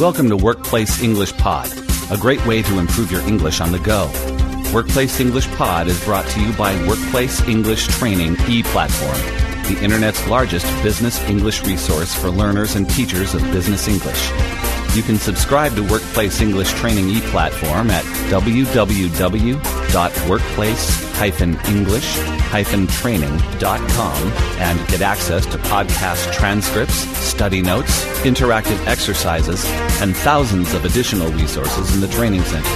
Welcome to Workplace English Pod, a great way to improve your English on the go. Workplace English Pod is brought to you by Workplace English Training e-platform, the internet's largest business English resource for learners and teachers of business English. You can subscribe to Workplace English Training e-platform at www.workplace-english-training.com and get access to podcast transcripts, study notes, interactive exercises, and thousands of additional resources in the training center.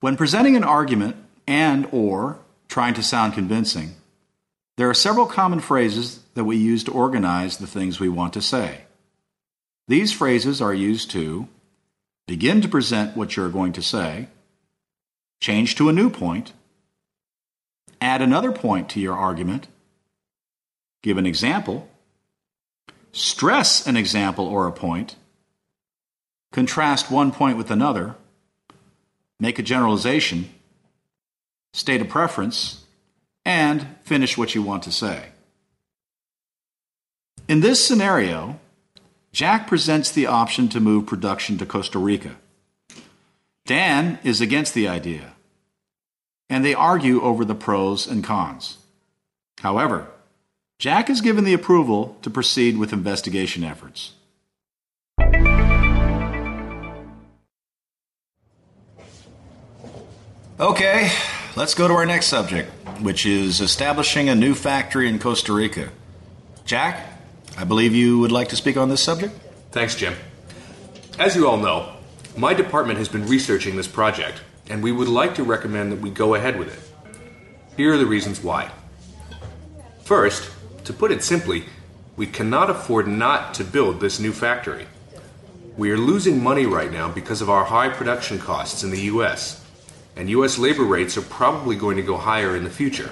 When presenting an argument and or trying to sound convincing, there are several common phrases that we use to organize the things we want to say. These phrases are used to begin to present what you're going to say, change to a new point, add another point to your argument, give an example, stress an example or a point, contrast one point with another, make a generalization, state a preference, and finish what you want to say. In this scenario, Jack presents the option to move production to Costa Rica. Dan is against the idea, and they argue over the pros and cons. However, Jack is given the approval to proceed with investigation efforts. Okay, let's go to our next subject, which is establishing a new factory in Costa Rica. Jack, I believe you would like to speak on this subject? Thanks, Jim. As you all know, my department has been researching this project, and we would like to recommend that we go ahead with it. Here are the reasons why. First, to put it simply, we cannot afford not to build this new factory. We are losing money right now because of our high production costs in the US, and US labor rates are probably going to go higher in the future.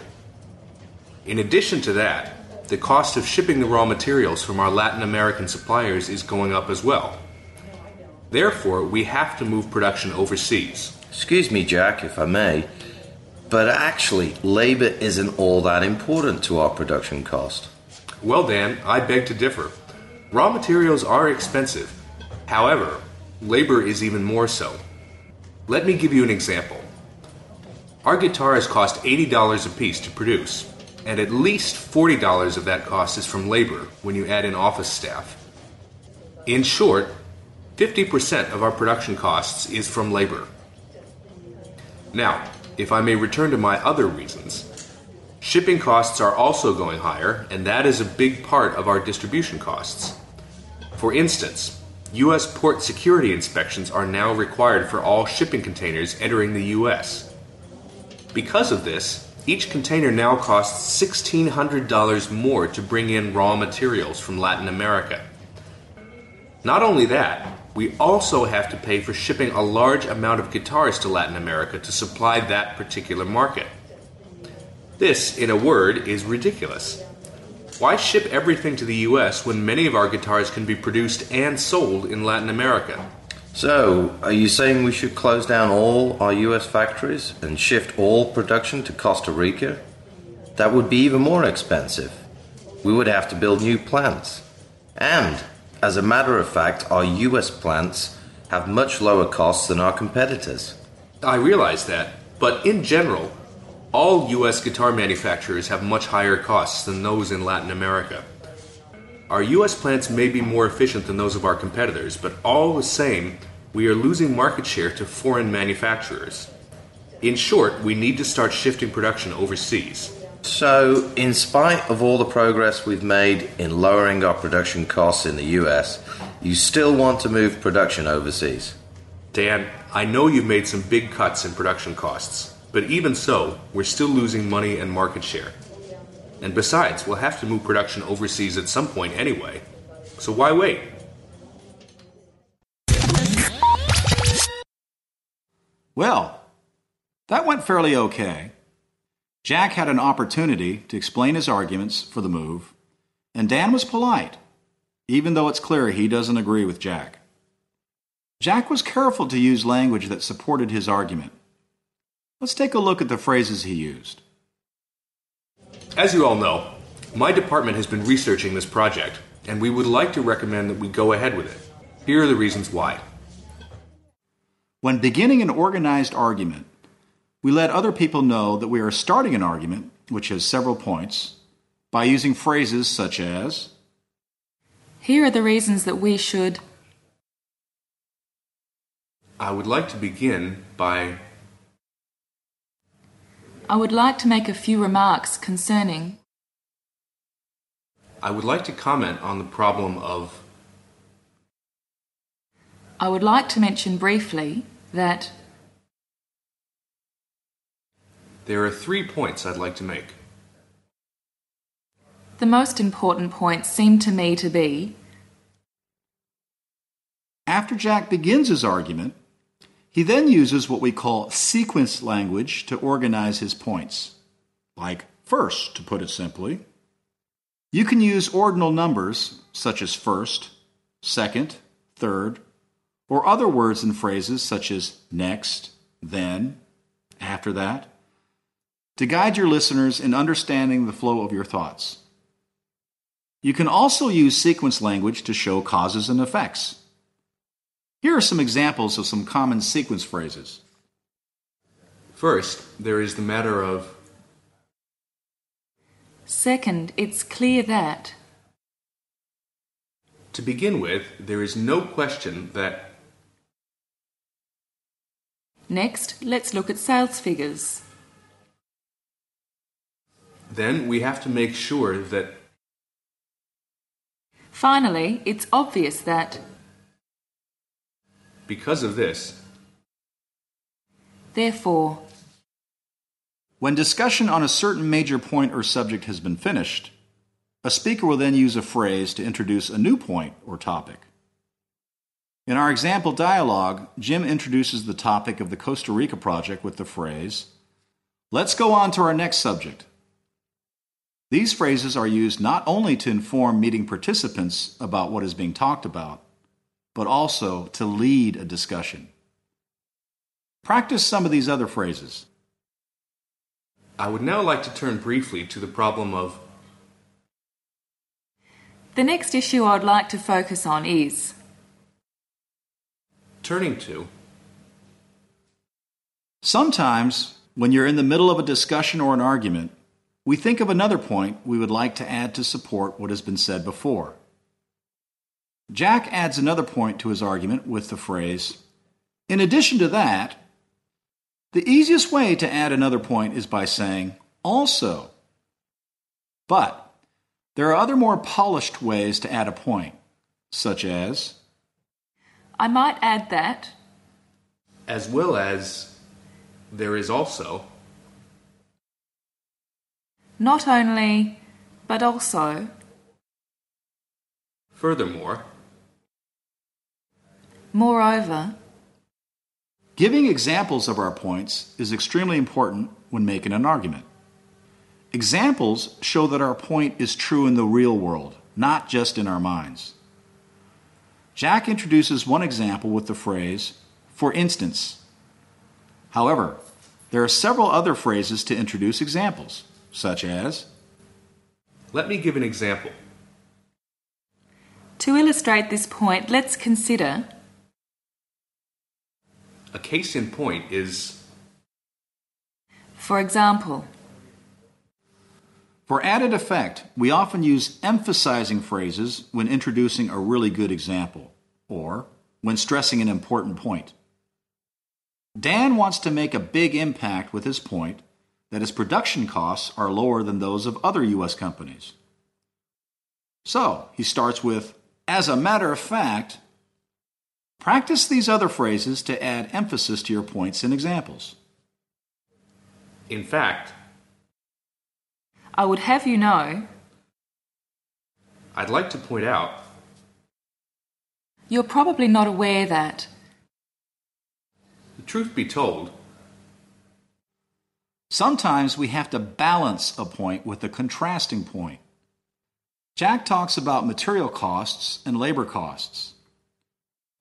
In addition to that, the cost of shipping the raw materials from our Latin American suppliers is going up as well. Therefore, we have to move production overseas. Excuse me, Jack, if I may, but actually, labor isn't all that important to our production cost. Well, Dan, I beg to differ. Raw materials are expensive. However, labor is even more so. Let me give you an example. Our guitars cost $80 a piece to produce and at least $40 of that cost is from labor when you add in office staff. In short, 50% of our production costs is from labor. Now, if I may return to my other reasons, shipping costs are also going higher, and that is a big part of our distribution costs. For instance, U.S. port security inspections are now required for all shipping containers entering the U.S. Because of this, each container now costs $1,600 more to bring in raw materials from Latin America. Not only that, we also have to pay for shipping a large amount of guitars to Latin America to supply that particular market. This, in a word, is ridiculous. Why ship everything to the US when many of our guitars can be produced and sold in Latin America? So, are you saying we should close down all our US factories and shift all production to Costa Rica? That would be even more expensive. We would have to build new plants. And, as a matter of fact, our US plants have much lower costs than our competitors. I realize that, but in general, all US guitar manufacturers have much higher costs than those in Latin America. Our US plants may be more efficient than those of our competitors, but all the same, we are losing market share to foreign manufacturers. In short, we need to start shifting production overseas. So, in spite of all the progress we've made in lowering our production costs in the US, you still want to move production overseas? Dan, I know you've made some big cuts in production costs, but even so, we're still losing money and market share. And besides, we'll have to move production overseas at some point anyway. So why wait? Well, that went fairly okay. Jack had an opportunity to explain his arguments for the move, and Dan was polite, even though it's clear he doesn't agree with Jack. Jack was careful to use language that supported his argument. Let's take a look at the phrases he used. As you all know, my department has been researching this project, and we would like to recommend that we go ahead with it. Here are the reasons why. When beginning an organized argument, we let other people know that we are starting an argument, which has several points, by using phrases such as Here are the reasons that we should. I would like to begin by I would like to make a few remarks concerning. I would like to comment on the problem of I would like to mention briefly that there are three points I'd like to make. the most important points seem to me to be After Jack begins his argument, he then uses what we call sequence language to organize his points. Like first, to put it simply. You can use ordinal numbers, such as first, second, third, or other words and phrases such as next, then, after that, to guide your listeners in understanding the flow of your thoughts. You can also use sequence language to show causes and effects. Here are some examples of some common sequence phrases. First, there is the matter of second, it's clear that to begin with, there is no question that next, let's look at sales figures. then we have to make sure that Finally, it's obvious that because of this, therefore When discussion on a certain major point or subject has been finished, a speaker will then use a phrase to introduce a new point or topic. In our example dialogue, Jim introduces the topic of the Costa Rica project with the phrase, Let's go on to our next subject. These phrases are used not only to inform meeting participants about what is being talked about, but also to lead a discussion. Practice some of these other phrases. I would now like to turn briefly to the problem of the next issue I would like to focus on is turning to Sometimes, when you're in the middle of a discussion or an argument, we think of another point we would like to add to support what has been said before. Jack adds another point to his argument with the phrase, In addition to that, the easiest way to add another point is by saying, also. But there are other more polished ways to add a point, such as, I might add that as well as there is also not only but also furthermore moreover Giving examples of our points is extremely important when making an argument. Examples show that our point is true in the real world, not just in our minds. Jack introduces one example with the phrase, for instance. However, there are several other phrases to introduce examples, such as, Let me give an example. To illustrate this point, let's consider A case in point is for example For added effect, we often use emphasizing phrases when introducing a really good example, or when stressing an important point. Dan wants to make a big impact with his point that his production costs are lower than those of other U.S. companies. So, he starts with, as a matter of fact, practice these other phrases to add emphasis to your points and examples. in fact I would have you know I'd like to point out you're probably not aware that the truth be told Sometimes we have to balance a point with a contrasting point. Jack talks about material costs and labor costs.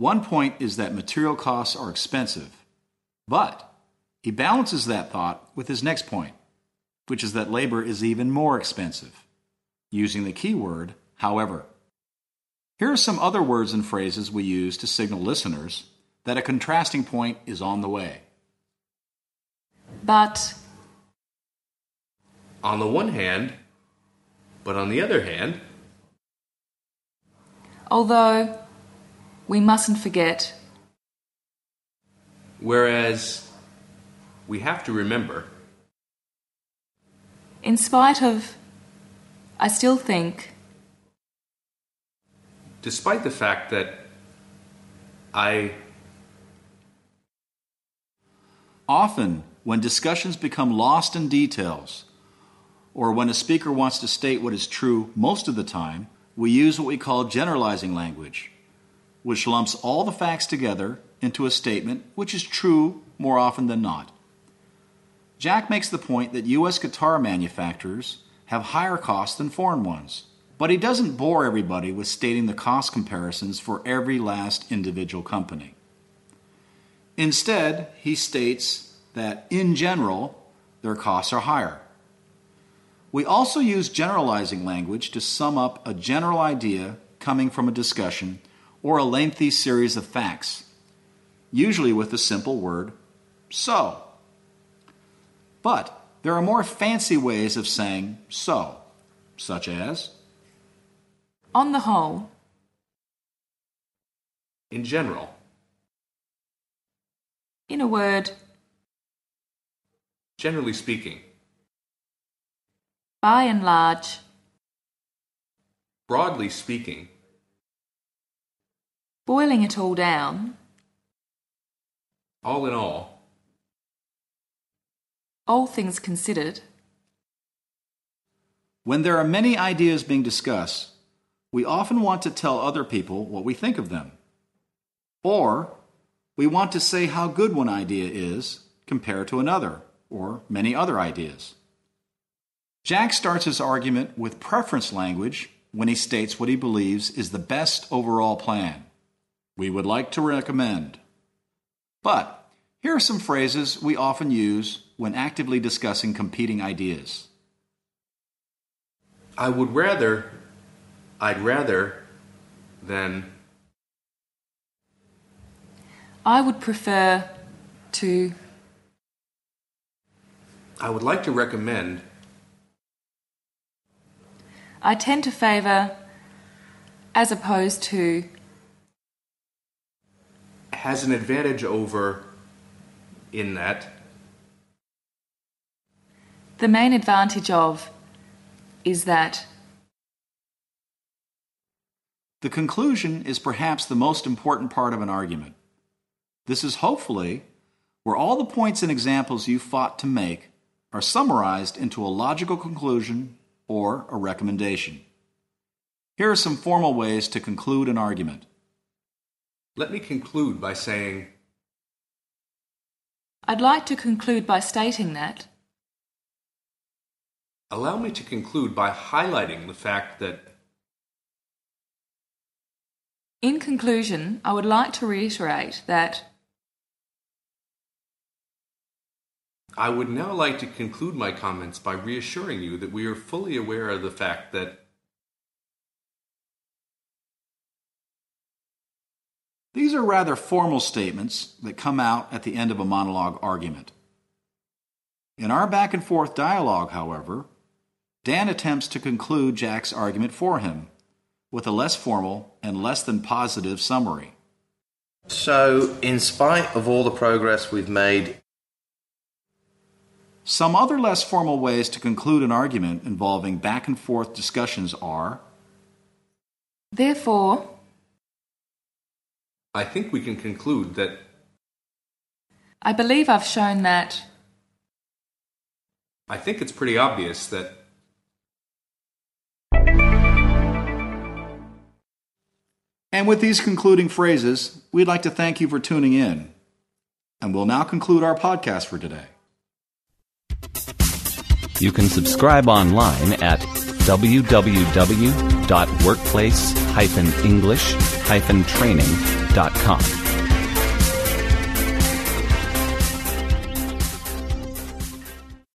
One point is that material costs are expensive, but he balances that thought with his next point, which is that labor is even more expensive, using the keyword however. Here are some other words and phrases we use to signal listeners that a contrasting point is on the way. But, On the one hand, but on the other hand, although, we mustn't forget, whereas we have to remember, in spite of, I still think, despite the fact that I Often, when discussions become lost in details, or when a speaker wants to state what is true most of the time, we use what we call generalizing language, which lumps all the facts together into a statement which is true more often than not. Jack makes the point that U.S. guitar manufacturers have higher costs than foreign ones, but he doesn't bore everybody with stating the cost comparisons for every last individual company. Instead, he states that in general, their costs are higher. We also use generalizing language to sum up a general idea coming from a discussion or a lengthy series of facts, usually with the simple word so. But there are more fancy ways of saying so, such as on the whole, in general, in a word, generally speaking, by and large, broadly speaking, boiling it all down, all in all, all things considered, when there are many ideas being discussed, we often want to tell other people what we think of them. Or we want to say how good one idea is compared to another, or many other ideas. Jack starts his argument with preference language when he states what he believes is the best overall plan. We would like to recommend. But here are some phrases we often use when actively discussing competing ideas. I would rather, I'd rather, than, I would prefer to, I would like to recommend, I tend to favour, as opposed to, has an advantage over, in that, the main advantage of, is that, The conclusion is perhaps the most important part of an argument. This is hopefully where all the points and examples you fought to make are summarized into a logical conclusion or a recommendation. Here are some formal ways to conclude an argument. Let me conclude by saying, I'd like to conclude by stating that, allow me to conclude by highlighting the fact that, in conclusion, I would like to reiterate that, I would now like to conclude my comments by reassuring you that we are fully aware of the fact that These are rather formal statements that come out at the end of a monologue argument. In our back and forth dialogue, however, Dan attempts to conclude Jack's argument for him with a less formal and less than positive summary. So, in spite of all the progress we've made, Some other less formal ways to conclude an argument involving back and forth discussions are therefore, I think we can conclude that I believe I've shown that, I think it's pretty obvious that And with these concluding phrases, we'd like to thank you for tuning in. And we'll now conclude our podcast for today. You can subscribe online at www.workplace-english-training.com. Dot com.